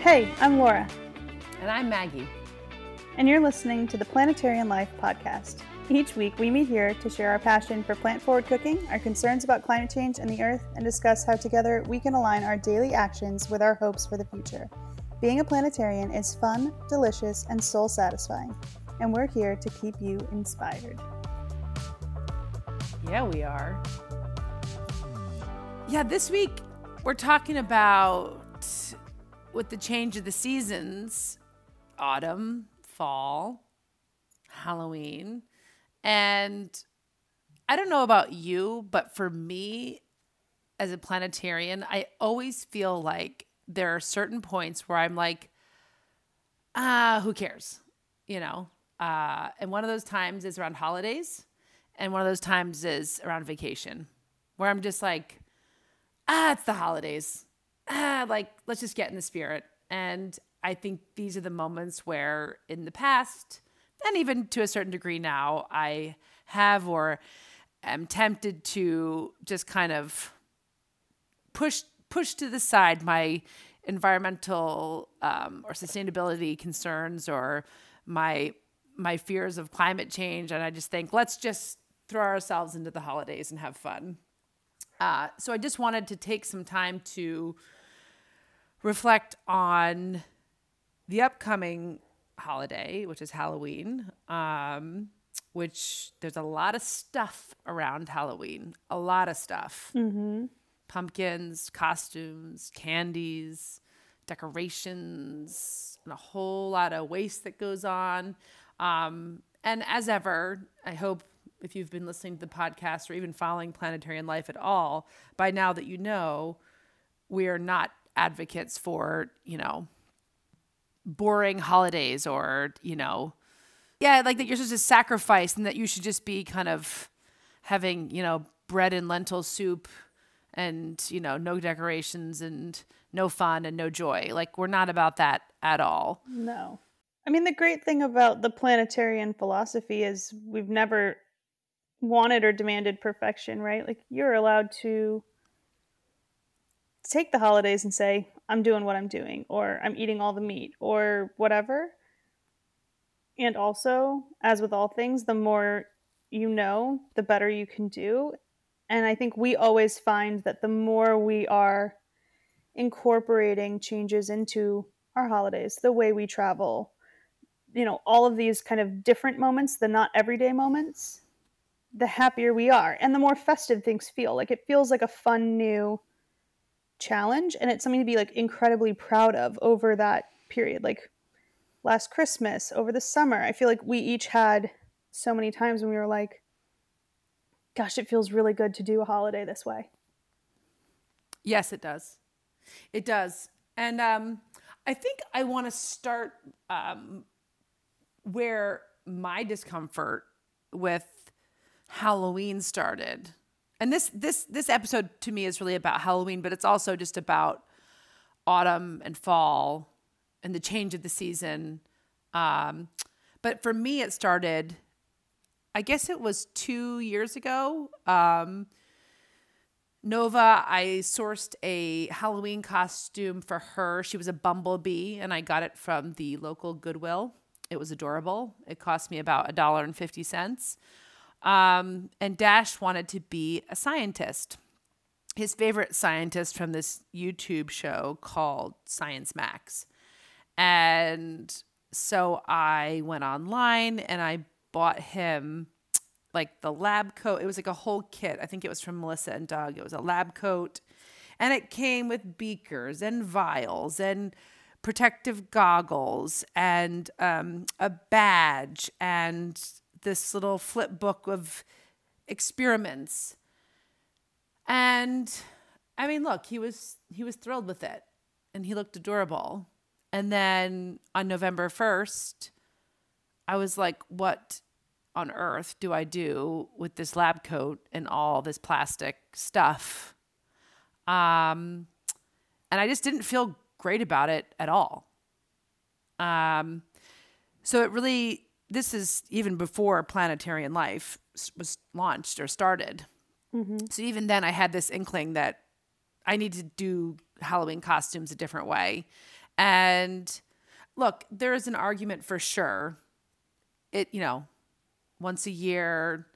Hey, I'm Laura, And I'm Maggy. and you're listening to the Planetarian Life podcast. Each week, we meet here to share our passion for plant forward cooking, our concerns about climate change and the earth, and discuss how together we can align our daily actions with our hopes for the future. Being a planetarian is fun, delicious, and soul satisfying, and we're here to keep you inspired. Yeah, we are. Yeah, this week we're talking about with the change of the seasons autumn, fall, Halloween. And I don't know about you, but for me as a planetarian, I always feel like there are certain points where I'm like, ah, who cares? You know? Uh, and one of those times is around holidays, and one of those times is around vacation, where I'm just like, ah, it's the holidays. Ah, like, let's just get in the spirit. And I think these are the moments where, in the past, and even to a certain degree now, I have or am tempted to just kind of push push to the side my environmental um, or sustainability concerns or my my fears of climate change, and I just think let's just throw ourselves into the holidays and have fun. Uh, so I just wanted to take some time to reflect on the upcoming holiday, which is Halloween, um, which there's a lot of stuff around Halloween, a lot of stuff. Pumpkins, costumes, candies, decorations, and a whole lot of waste that goes on. Um, and as ever, I hope if you've been listening to the podcast or even following Planetarian Life at all, by now that you know, we are not advocates for, you know, boring holidays or, you know, yeah, like that you're supposed to sacrifice and that you should just be kind of having, you know, bread and lentil soup and, you know, no decorations and no fun and no joy. Like we're not about that at all. No. I mean, the great thing about the planetarian philosophy is we've never wanted or demanded perfection, right? Like, you're allowed to take the holidays and say, I'm doing what I'm doing, or I'm eating all the meat, or whatever. And also, as with all things, the more you know, the better you can do. And I think we always find that the more we are incorporating changes into our holidays, the way we travel, you know, all of these kind of different moments, the not everyday moments, the happier we are and the more festive things feel. Like it feels like a fun new challenge and it's something to be like incredibly proud of over that period. Like last Christmas, over the summer, I feel like we each had so many times when we were like, gosh, it feels really good to do a holiday this way. Yes, it does. It does. And um, I think I want to start um, where my discomfort with Halloween started. And this this this episode to me is really about Halloween, but it's also just about autumn and fall and the change of the season. Um, but for me, it started. I guess it was two years ago. Um, Nova, I sourced a Halloween costume for her. She was a bumblebee, and I got it from the local Goodwill. It was adorable. It cost me about a dollar and fifty cents. Um, and Dash wanted to be a scientist. His favorite scientist from this YouTube show called Science Max. And so I went online and I bought him like the lab coat. It was like a whole kit. I think it was from Melissa and Doug. It was a lab coat. And it came with beakers and vials and protective goggles and um, a badge and this little flip book of experiments. And I mean, look, he was he was thrilled with it and he looked adorable. And then on November 1st, I was like, what on earth do I do with this lab coat and all this plastic stuff? Um, and I just didn't feel great about it at all. Um, so it really, this is even before Planetarian Life was launched or started. So even then, I had this inkling that I need to do Halloween costumes a different way. And look, there is an argument for sure. It, you know, once a year,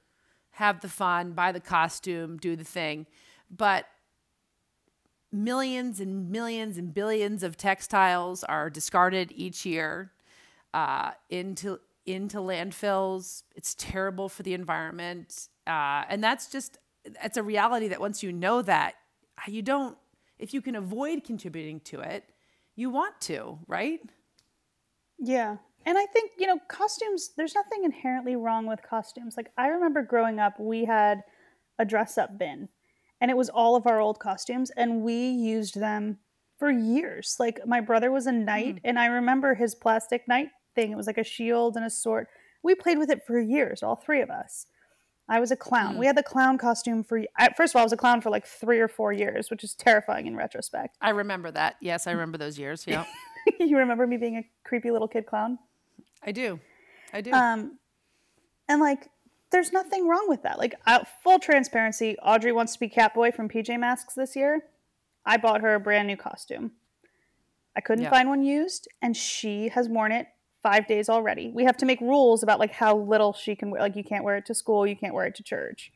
have the fun, buy the costume, do the thing. But millions and millions and billions of textiles are discarded each year uh, into into landfills. It's terrible for the environment, uh, and that's just it's a reality that once you know that, you don't. If you can avoid contributing to it, you want to, right? Yeah. And I think, you know, costumes, there's nothing inherently wrong with costumes. Like, I remember growing up, we had a dress up bin, and it was all of our old costumes, and we used them for years. Like, my brother was a knight, mm. and I remember his plastic knight thing. It was like a shield and a sword. We played with it for years, all three of us. I was a clown. Mm. We had the clown costume for. First of all, I was a clown for like three or four years, which is terrifying in retrospect. I remember that. Yes, I remember those years. Yeah. you remember me being a creepy little kid clown? I do. I do. Um, and like, there's nothing wrong with that. Like, full transparency, Audrey wants to be Catboy from PJ Masks this year. I bought her a brand new costume. I couldn't find one used, and she has worn it five days already. We have to make rules about like how little she can wear. Like you can't wear it to school, you can't wear it to church.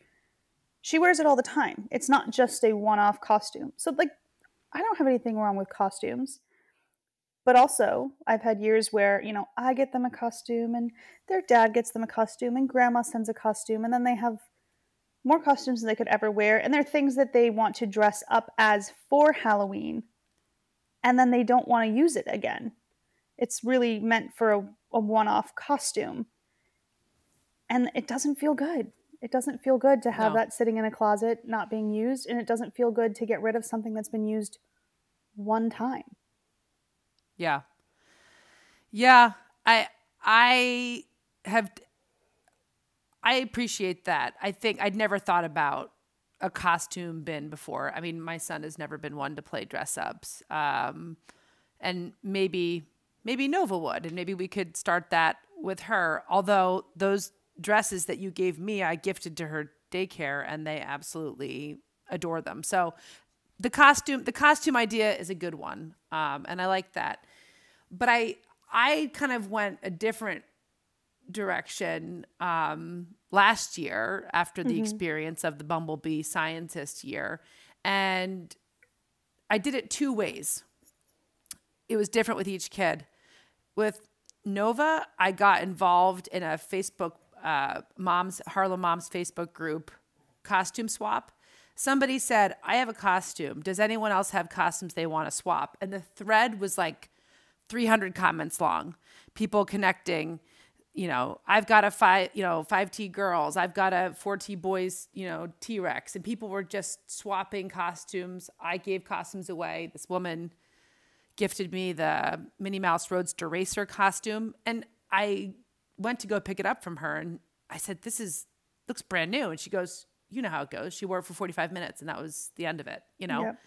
She wears it all the time. It's not just a one-off costume. So like I don't have anything wrong with costumes. But also, I've had years where, you know, I get them a costume and their dad gets them a costume and grandma sends a costume and then they have more costumes than they could ever wear and they're things that they want to dress up as for Halloween and then they don't want to use it again it's really meant for a, a one off costume. And it doesn't feel good. It doesn't feel good to have no. that sitting in a closet not being used. And it doesn't feel good to get rid of something that's been used one time. Yeah. Yeah. I, I have, I appreciate that. I think I'd never thought about a costume bin before. I mean, my son has never been one to play dress ups. Um, and maybe maybe Nova would, and maybe we could start that with her. Although those dresses that you gave me, I gifted to her daycare, and they absolutely adore them. So the costume, the costume idea is a good one, um, and I like that. But I, I kind of went a different direction um, last year after the mm-hmm. experience of the Bumblebee Scientist year, and I did it two ways. It was different with each kid. With Nova, I got involved in a Facebook uh, moms Harlem Moms Facebook group costume swap. Somebody said, "I have a costume. Does anyone else have costumes they want to swap?" And the thread was like 300 comments long. People connecting you know, I've got a five, you know, 5T girls, I've got a 4T boys, you know, T Rex. And people were just swapping costumes. I gave costumes away. This woman gifted me the Minnie Mouse Roadster Racer costume. And I went to go pick it up from her and I said, This is looks brand new. And she goes, You know how it goes. She wore it for 45 minutes and that was the end of it, you know? Yep.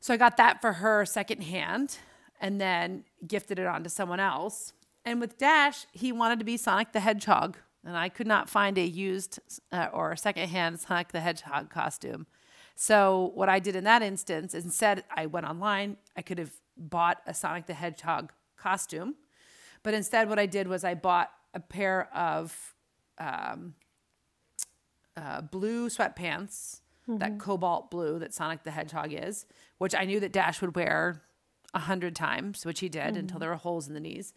So I got that for her secondhand and then gifted it on to someone else. And with Dash, he wanted to be Sonic the Hedgehog. And I could not find a used uh, or secondhand Sonic the Hedgehog costume. So what I did in that instance instead I went online. I could have bought a Sonic the Hedgehog costume, but instead what I did was I bought a pair of um, uh, blue sweatpants, mm-hmm. that cobalt blue that Sonic the Hedgehog is, which I knew that Dash would wear a hundred times, which he did mm-hmm. until there were holes in the knees.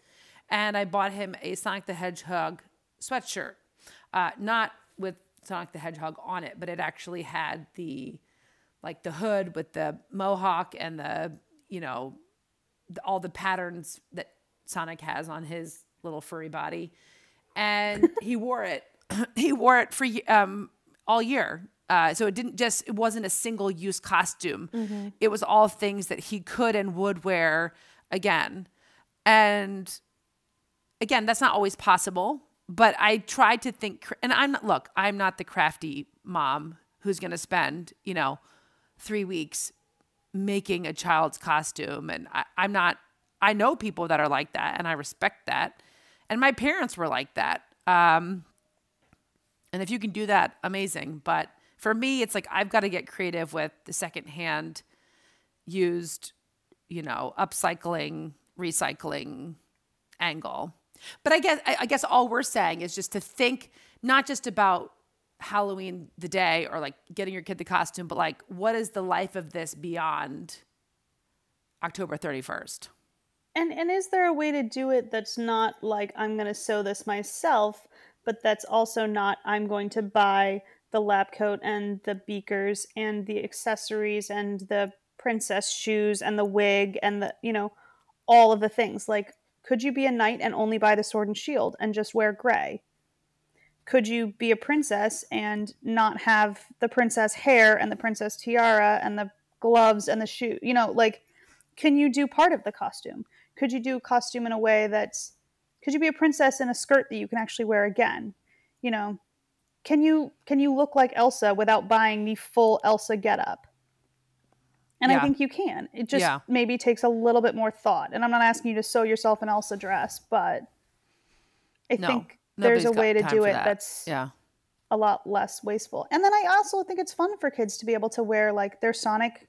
And I bought him a Sonic the Hedgehog sweatshirt, uh, not with Sonic the Hedgehog on it, but it actually had the like the hood with the mohawk and the you know the, all the patterns that Sonic has on his little furry body, and he wore it. he wore it for um, all year. Uh, so it didn't just it wasn't a single use costume. Mm-hmm. It was all things that he could and would wear again. And again, that's not always possible. But I tried to think, and I'm not. Look, I'm not the crafty mom who's going to spend you know three weeks making a child's costume. And I, I'm not, I know people that are like that and I respect that. And my parents were like that. Um, and if you can do that, amazing. But for me, it's like I've got to get creative with the secondhand used you know, upcycling, recycling angle. But I guess I, I guess all we're saying is just to think not just about Halloween the day or like getting your kid the costume, but like what is the life of this beyond October 31st? And and is there a way to do it that's not like I'm going to sew this myself, but that's also not I'm going to buy the lab coat and the beakers and the accessories and the princess shoes and the wig and the you know all of the things like could you be a knight and only buy the sword and shield and just wear gray could you be a princess and not have the princess hair and the princess tiara and the gloves and the shoe? You know like can you do part of the costume? Could you do a costume in a way that's could you be a princess in a skirt that you can actually wear again? You know can you can you look like elsa without buying the full elsa getup? And Yeah. i think you can. It just Yeah. maybe takes a little bit more thought. And i'm not asking you to sew yourself an elsa dress but i No, think there's a way to do it that. that's Yeah. a lot less wasteful. And then I also think it's fun for kids to be able to wear like their Sonic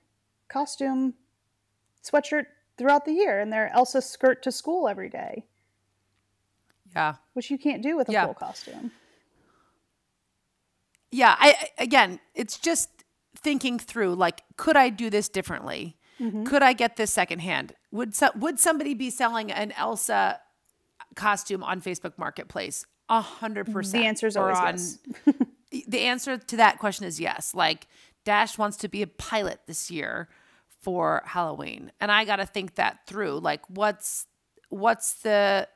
costume sweatshirt throughout the year and their Elsa skirt to school every day, Yeah. which you can't do with a Yeah. full costume. yeah I again it's just thinking through like could i do this differently mm-hmm. could i get this secondhand would so, would somebody be selling an elsa costume on facebook marketplace Mm, a hundred percent The answer is always on- yes. the answer to that question is yes. Like dash wants to be a pilot this year for halloween and i got to think that through. Like what's what's the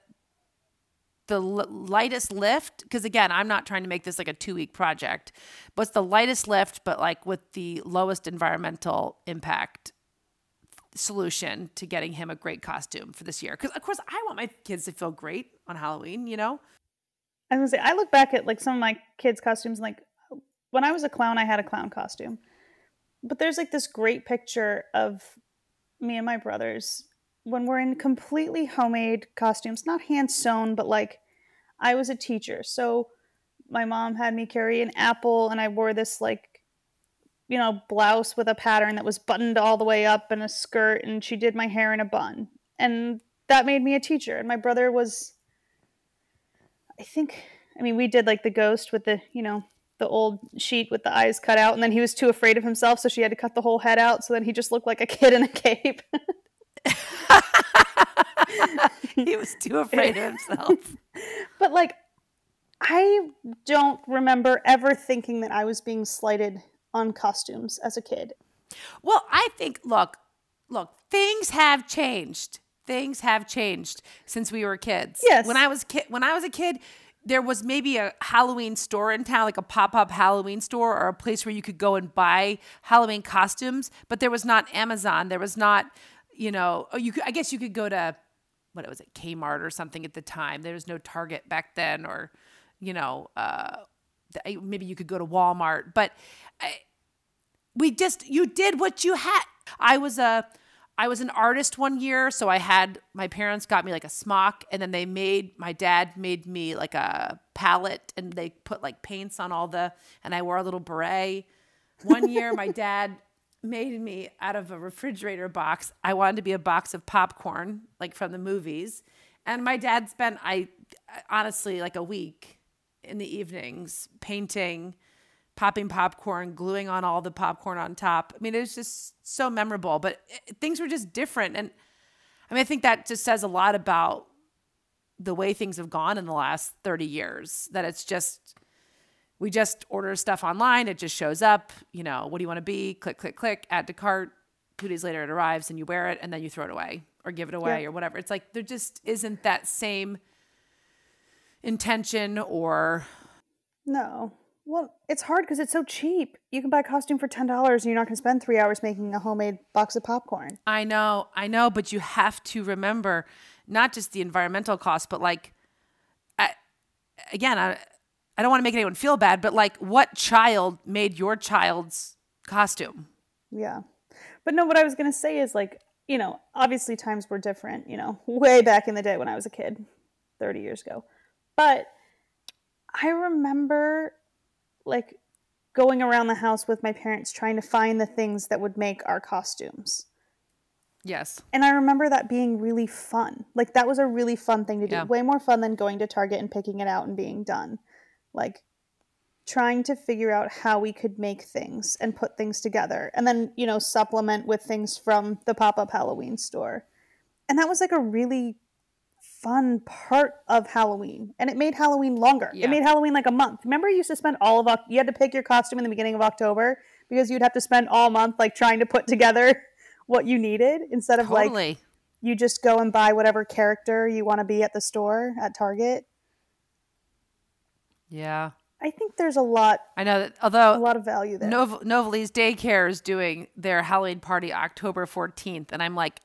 the l- lightest lift? Because again i'm not trying to make this like a two week project. What's the lightest lift but like with the lowest environmental impact solution to getting him a great costume for this year? Because of course i want my kids to feel great on halloween you know I was gonna say I look back at like some of my kids' costumes and like when I was a clown I had a clown costume. But there's like this great picture of me and my brothers when we're in completely homemade costumes, not hand sewn, but like I was a teacher. So my mom had me carry an apple and I wore this like you know, blouse with a pattern that was buttoned all the way up and a skirt and she did my hair in a bun. And that made me a teacher. And my brother was I think I mean we did like the ghost with the you know the old sheet with the eyes cut out and then he was too afraid of himself so she had to cut the whole head out so then he just looked like a kid in a cape. he was too afraid of himself but like I don't remember ever thinking that I was being slighted on costumes as a kid. Well, I think look, look, things have changed. Things have changed since we were kids. Yes. When I was kid when I was a kid, there was maybe a Halloween store in town, like a pop-up Halloween store or a place where you could go and buy Halloween costumes, but there was not Amazon. There was not, you know, oh, you could, I guess you could go to what was it, Kmart or something at the time. There was no Target back then or, you know, uh maybe you could go to Walmart, but I, we just you did what you had i was a i was an artist one year so i had my parents got me like a smock and then they made my dad made me like a palette and they put like paints on all the and i wore a little beret one year my dad made me out of a refrigerator box i wanted to be a box of popcorn like from the movies and my dad spent i honestly like a week in the evenings painting popping popcorn, gluing on all the popcorn on top. I mean, it was just so memorable, but it, things were just different. And I mean, I think that just says a lot about the way things have gone in the last 30 years that it's just, we just order stuff online, it just shows up. You know, what do you want to be? Click, click, click, add to cart. Two days later, it arrives and you wear it and then you throw it away or give it away Yeah. or whatever. It's like there just isn't that same intention or No. Well, it's hard because it's so cheap. You can buy a costume for ten dollars, and you're not going to spend three hours making a homemade box of popcorn. I know, I know, but you have to remember not just the environmental cost, but like, I, again, I, I don't want to make anyone feel bad, but like, what child made your child's costume? Yeah. But no, what I was going to say is like, you know, obviously times were different, you know, way back in the day when I was a kid, 30 years ago. But I remember like going around the house with my parents trying to find the things that would make our costumes. Yes. And I remember that being really fun. Like that was a really fun thing to do. Yeah. Way more fun than going to Target and picking it out and being done. Like trying to figure out how we could make things and put things together and then, you know, supplement with things from the pop-up Halloween store. And that was like a really fun part of Halloween. And it made Halloween longer. Yeah. It made Halloween like a month. Remember you used to spend all of you had to pick your costume in the beginning of October because you'd have to spend all month like trying to put together what you needed instead of like you just go and buy whatever character you want to be at the store at Target. yeah. I think there's a lot I know that although a lot of value there. Nov- Novaly's daycare is doing their Halloween party October 14th. And I'm like,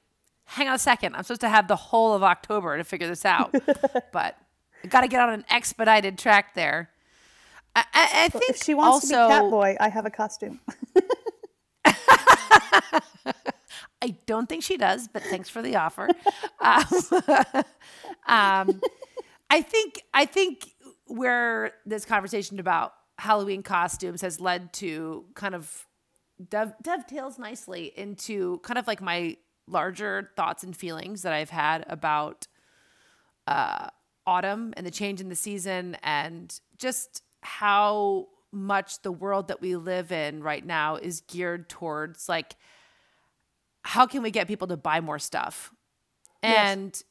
hang on a second. I'm supposed to have the whole of October to figure this out. but I got to get on an expedited track there. I, I, I think if she wants also, to be Catboy, I have a costume. I don't think she does, but thanks for the offer. um, um, I think I think where this conversation about Halloween costumes has led to kind of dove, dovetails nicely into kind of like my larger thoughts and feelings that I've had about uh, autumn and the change in the season and just how much the world that we live in right now is geared towards like how can we get people to buy more stuff and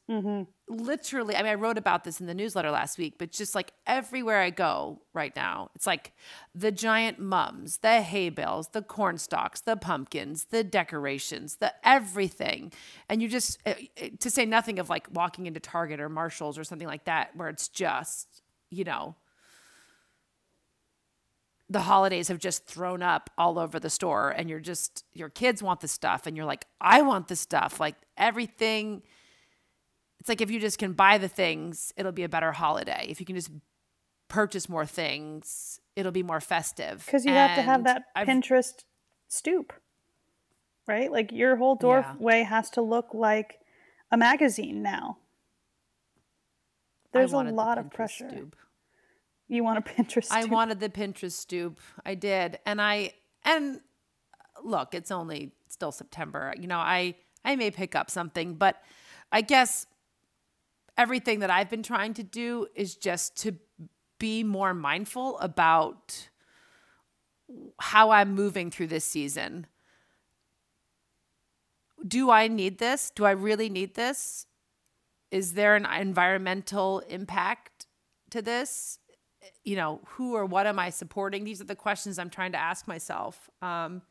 literally i mean i wrote about this in the newsletter last week but just like everywhere i go right now it's like the giant mums the hay bales the corn stalks the pumpkins the decorations the everything. And you just uh, uh, to say nothing of like walking into target or marshalls or something like that where it's just you know the holidays have just thrown up all over the store and you're just your kids want the stuff and you're like I want the stuff. Like everything it's like if you just can buy the things it'll be a better holiday if you can just purchase more things it'll be more festive Because you have to have that I've- Pinterest stoop, right? Like your whole Yeah. doorway has to look like a magazine now. There's a lot of pressure. stoop. You want a Pinterest I wanted the Pinterest stoop. I did. And I and look, it's only still September. You know, I I may pick up something, but I guess everything that I've been trying to do is just to be more mindful about how I'm moving through this season. Do I need this? Do I really need this? Is there an environmental impact to this? you know, who or what am I supporting? These are the questions I'm trying to ask myself. Um,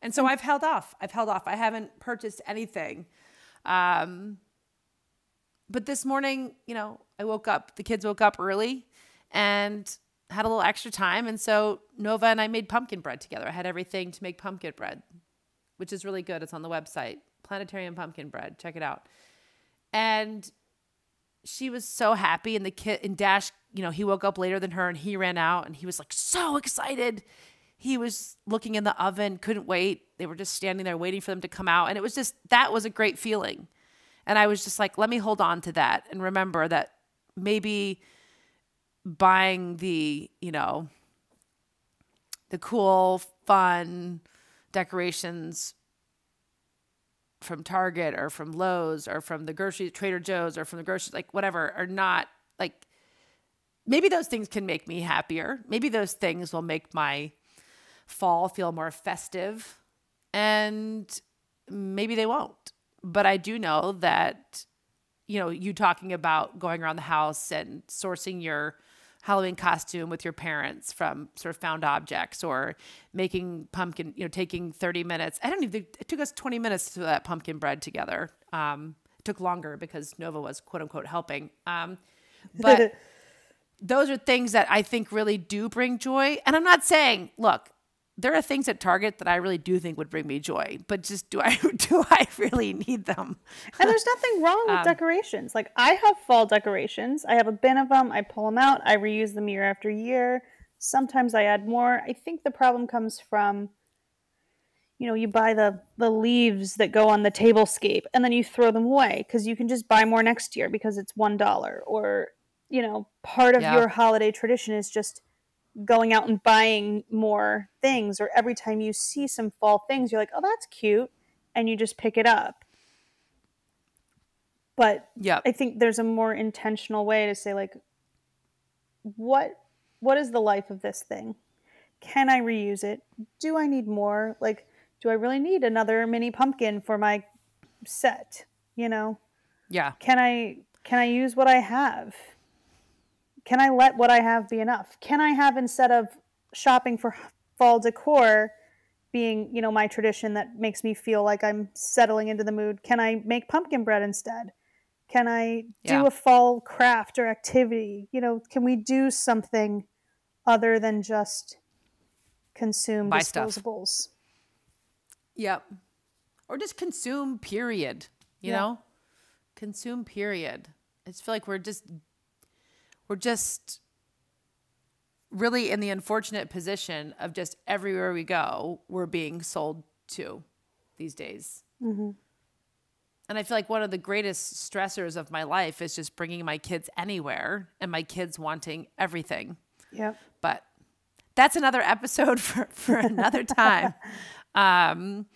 and so I've held off. I've held off. I haven't purchased anything. Um, but this morning, you know, I woke up, the kids woke up early and had a little extra time. And so Nova and I made pumpkin bread together. I had everything to make pumpkin bread, which is really good. It's on the website, Planetarian Pumpkin Bread. Check it out. And she was so happy and the kid and dash you know he woke up later than her and he ran out and he was like so excited he was looking in the oven couldn't wait they were just standing there waiting for them to come out and it was just that was a great feeling and i was just like let me hold on to that and remember that maybe buying the you know the cool fun decorations from Target or from Lowe's or from the grocery Trader Joe's or from the grocery like whatever are not like maybe those things can make me happier. Maybe those things will make my fall feel more festive and maybe they won't. But I do know that you know, you talking about going around the house and sourcing your Halloween costume with your parents from sort of found objects or making pumpkin, you know, taking 30 minutes. I don't even, it took us 20 minutes to do that pumpkin bread together. Um, it took longer because Nova was quote unquote helping. Um, but those are things that I think really do bring joy. And I'm not saying, look, there are things at Target that I really do think would bring me joy, but just do I do I really need them? And there's nothing wrong Um, with decorations. Like I have fall decorations. I have a bin of them. I pull them out. I reuse them year after year. Sometimes I add more. I think the problem comes from you know, you buy the the leaves that go on the tablescape and then you throw them away cuz you can just buy more next year because it's $1 or you know, part of Yeah. your holiday tradition is just going out and buying more things or every time you see some fall things you're like, "Oh, that's cute." And you just pick it up But Yeah. I think there's a more intentional way to say like what what is the life of this thing? Can I reuse it? Do I need more? Like do I really need another mini pumpkin for my set, you know? Yeah. Can I can I use what I have? Can I let what I have be enough? Can I have instead of shopping for fall decor being, you know, my tradition that makes me feel like I'm settling into the mood, can I make pumpkin bread instead? Can I do Yeah. a fall craft or activity? You know, can we do something other than just consume Buy stuff. disposables? Yep. Or just consume, period. You Yeah. know? Consume, period. I just feel like we're just we're just really in the unfortunate position of just everywhere we go, we're being sold to these days. Mhm. And I feel like one of the greatest stressors of my life is just bringing my kids anywhere and my kids wanting everything Yep. but that's another episode for, for another time. um,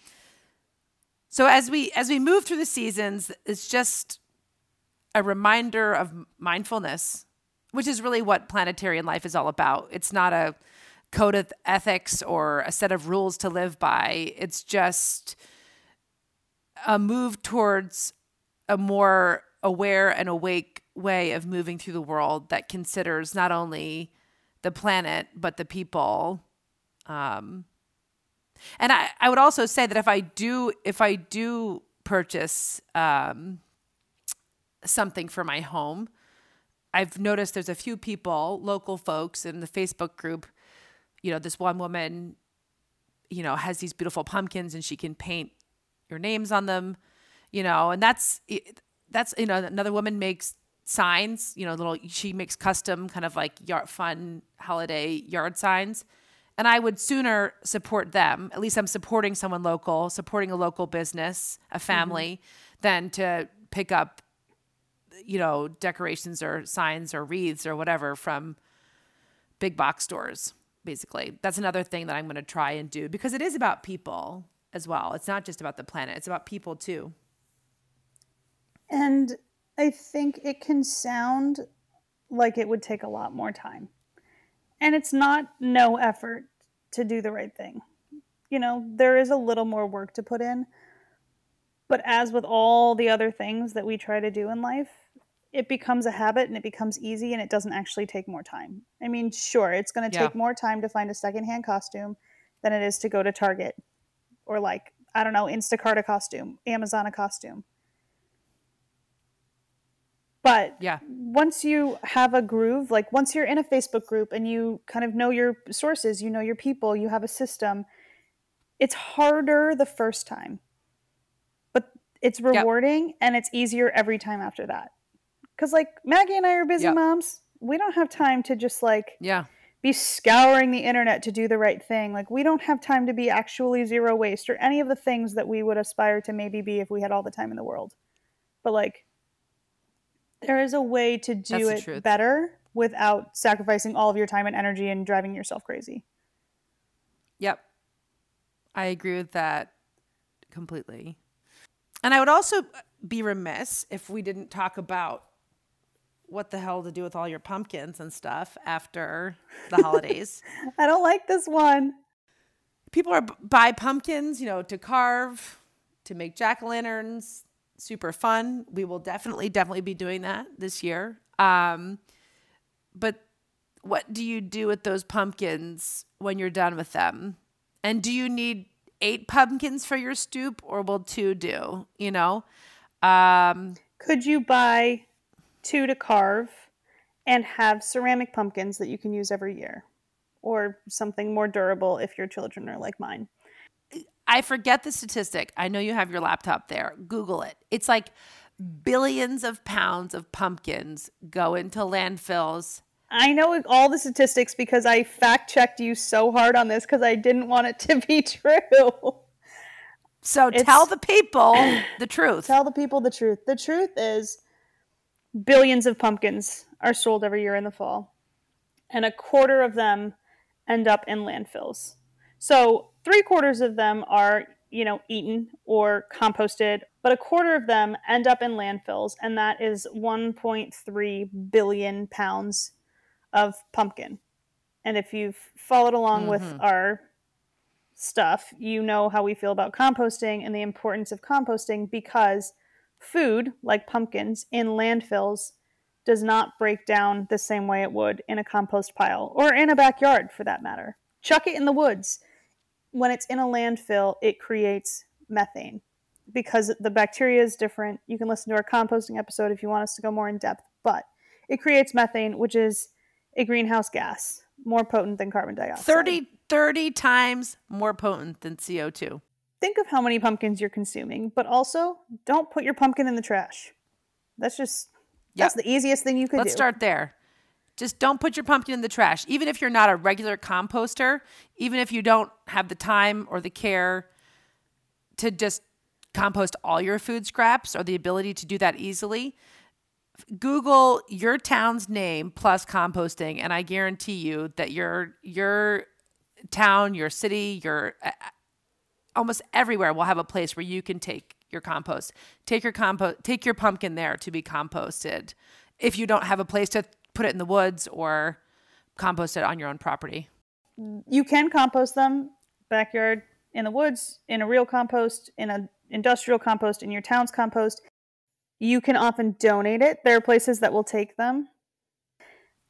so as we as we move through the seasons, it's just a reminder of mindfulness, which is really what planetarian life is all about. It's not a code of ethics or a set of rules to live by. It's just a move towards a more aware and awake way of moving through the world that considers not only the planet but the people um and i i would also say that if i do if i do purchase um something for my home i've noticed there's a few people local folks in the facebook group you know this one woman you know has these beautiful pumpkins and she can paint your names on them you know and that's that's you know another woman makes signs you know little she makes custom kind of like yard fun holiday yard signs. And i would sooner support them at least i'm supporting someone local supporting a local business a mm-hmm. family than to pick up you know decorations or signs or wreaths or whatever from big box stores basically that's another thing that i'm going to try and do because it is about people as well it's not just about the planet it's about people too And I think it can sound like it would take a lot more time. And it's not no effort to do the right thing. You know, there is a little more work to put in. But as with all the other things that we try to do in life, it becomes a habit and it becomes easy and it doesn't actually take more time. I mean, sure, it's going to Yeah. take more time to find a secondhand costume than it is to go to Target or like, I don't know, Instacart a costume, Amazon a costume. But yeah once you have a groove, like once you're in a Facebook group and you kind of know your sources, you know your people, you have a system, it's harder the first time. But it's rewarding and it's easier every time after that. Cuz like Maggy and I are busy Yep. moms. We don't have time to just like yeah be scouring the internet to do the right thing. Like we don't have time to be actually zero waste or any of the things that we would aspire to maybe be if we had all the time in the world. But like there is a way to do That's it better without sacrificing all of your time and energy and driving yourself crazy. Yep. I agree with that completely. And I would also be remiss if we didn't talk about what the hell to do with all your pumpkins and stuff after the holidays. I don't like this one. People are buy pumpkins, you know, to carve, to make jack o' lanterns. Super fun. We will definitely, definitely be doing that this year. Um, but what do you do with those pumpkins when you're done with them? And do you need eight pumpkins for your stoop or will two do? You know? Um, Could you buy two to carve and have ceramic pumpkins that you can use every year? Or something more durable if your children are like mine. I forget the statistic. I know you have your laptop there. Google it. It's like billions of pounds of pumpkins go into landfills. I know all the statistics because I fact checked you so hard on this because I didn't want it to be true. So It's- tell the people the truth. Tell the people the truth. The truth is, billions of pumpkins are sold every year in the fall, and a quarter of them end up in landfills. So, three quarters of them are you know, eaten or composted, but a quarter of them end up in landfills, and that is 1.3 billion pounds of pumpkin. And if you've followed along mm-hmm. with our stuff, you know how we feel about composting and the importance of composting because food, like pumpkins, in landfills does not break down the same way it would in a compost pile or in a backyard for that matter. Chuck it in the woods. When it's in a landfill, it creates methane because the bacteria is different. You can listen to our composting episode if you want us to go more in depth, but it creates methane, which is a greenhouse gas, more potent than carbon dioxide. 30, 30 times more potent than CO2. Think of how many pumpkins you're consuming, but also don't put your pumpkin in the trash. That's just that's the easiest thing you could Let's do. start there. Just don't put your pumpkin in the trash. Even if you're not a regular composter, even if you don't have the time or the care to just compost all your food scraps or the ability to do that easily, Google your town's name plus composting, and I guarantee you that your your town, your city, your almost everywhere will have a place where you can take your compost. Take your compost, take your pumpkin there to be composted. If you don't have a place to put it in the woods or compost it on your own property. You can compost them backyard in the woods, in a real compost, in an industrial compost, in your town's compost. You can often donate it. There are places that will take them.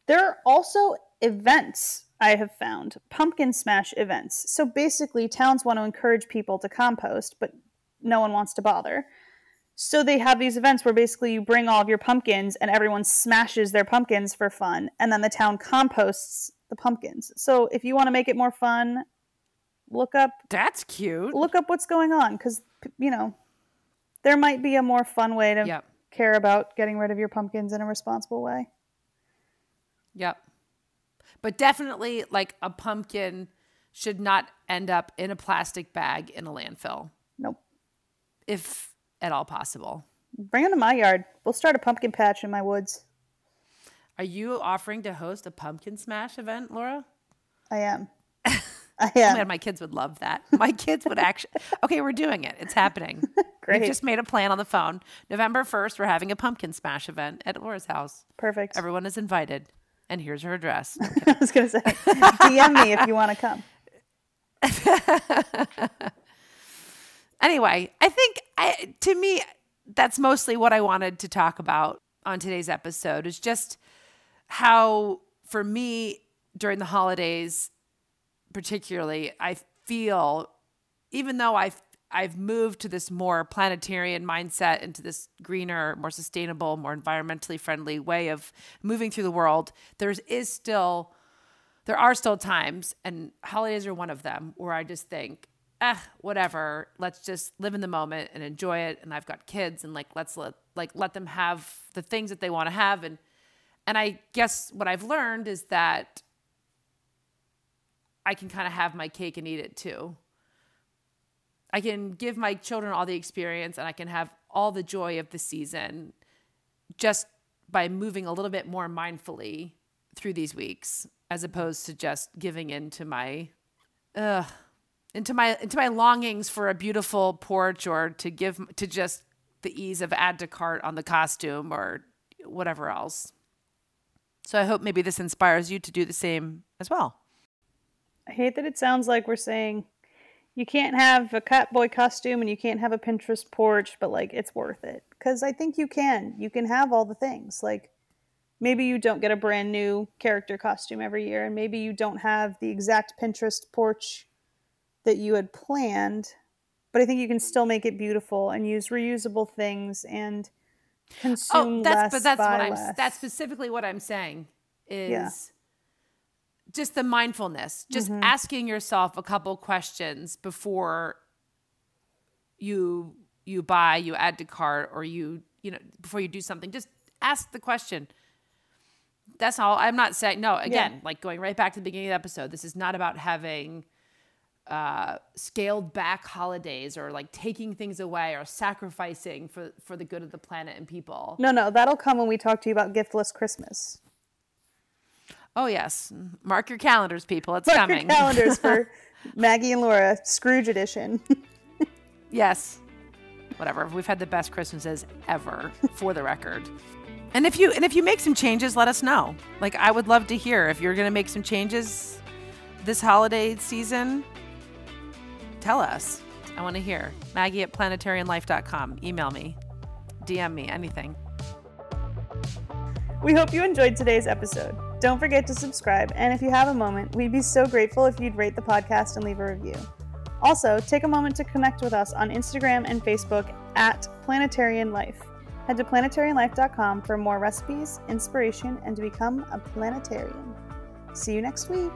There are also events I have found, pumpkin smash events. So basically, towns want to encourage people to compost, but no one wants to bother. So they have these events where basically you bring all of your pumpkins and everyone smashes their pumpkins for fun, and then the town composts the pumpkins. So if you want to make it more fun, look up. That's cute. Look up what's going on because you know there might be a more fun way to yep. care about getting rid of your pumpkins in a responsible way. Yep. But definitely, like a pumpkin should not end up in a plastic bag in a landfill. Nope if at all possible. Bring them to my yard. We'll start a pumpkin patch in my woods. Are you offering to host a pumpkin smash event, Laura? I am. I am. Oh, man, my kids would love that. My kids would actually. Okay, we're doing it. It's happening. Great. We just made a plan on the phone. November 1st, we're having a pumpkin smash event at Laura's house. Perfect. Everyone is invited. And here's her address. I was going to say, DM me if you want to come. Anyway, I think I, to me, that's mostly what I wanted to talk about on today's episode is just how, for me, during the holidays, particularly, I feel, even though I've I've moved to this more planetarian mindset into this greener, more sustainable, more environmentally friendly way of moving through the world. There is still, there are still times, and holidays are one of them, where I just think, eh, whatever. Let's just live in the moment and enjoy it. And I've got kids, and like let's let like let them have the things that they want to have. And and I guess what I've learned is that I can kind of have my cake and eat it too. I can give my children all the experience, and I can have all the joy of the season, just by moving a little bit more mindfully through these weeks, as opposed to just giving in to my, ugh into my into my longings for a beautiful porch or to give to just the ease of add to cart on the costume or whatever else. So I hope maybe this inspires you to do the same as well. I hate that it sounds like we're saying you can't have a Catboy costume and you can't have a Pinterest porch, but like it's worth it. Because I think you can. You can have all the things. Like maybe you don't get a brand new character costume every year, and maybe you don't have the exact Pinterest porch that you had planned, but I think you can still make it beautiful and use reusable things and oh, consume oh, that's, less. But that's what I'm. Less. That's specifically what I'm saying. Is yeah. Just the mindfulness, just mm-hmm. asking yourself a couple questions before you you buy, you add to cart, or you you know before you do something. Just ask the question. That's all. I'm not saying no. Again, yeah. like going right back to the beginning of the episode. This is not about having uh, scaled back holidays or like taking things away or sacrificing for for the good of the planet and people. No, no, that'll come when we talk to you about giftless Christmas. Oh yes, mark your calendars, people. It's mark coming. Your calendars for Maggy and Laura Scrooge edition. Yes. Whatever. We've had the best Christmases ever, for the record. And if you and if you make some changes, let us know. Like I would love to hear if you're going to make some changes this holiday season. Tell us. I want to hear. Maggy at planetarianlife.com. Email me. DM me. Anything. We hope you enjoyed today's episode. Don't forget to subscribe, and if you have a moment, we'd be so grateful if you'd rate the podcast and leave a review. Also, take a moment to connect with us on Instagram and Facebook at Planetarian Life. Head to planetarianlife.com for more recipes, inspiration, and to become a planetarian. See you next week.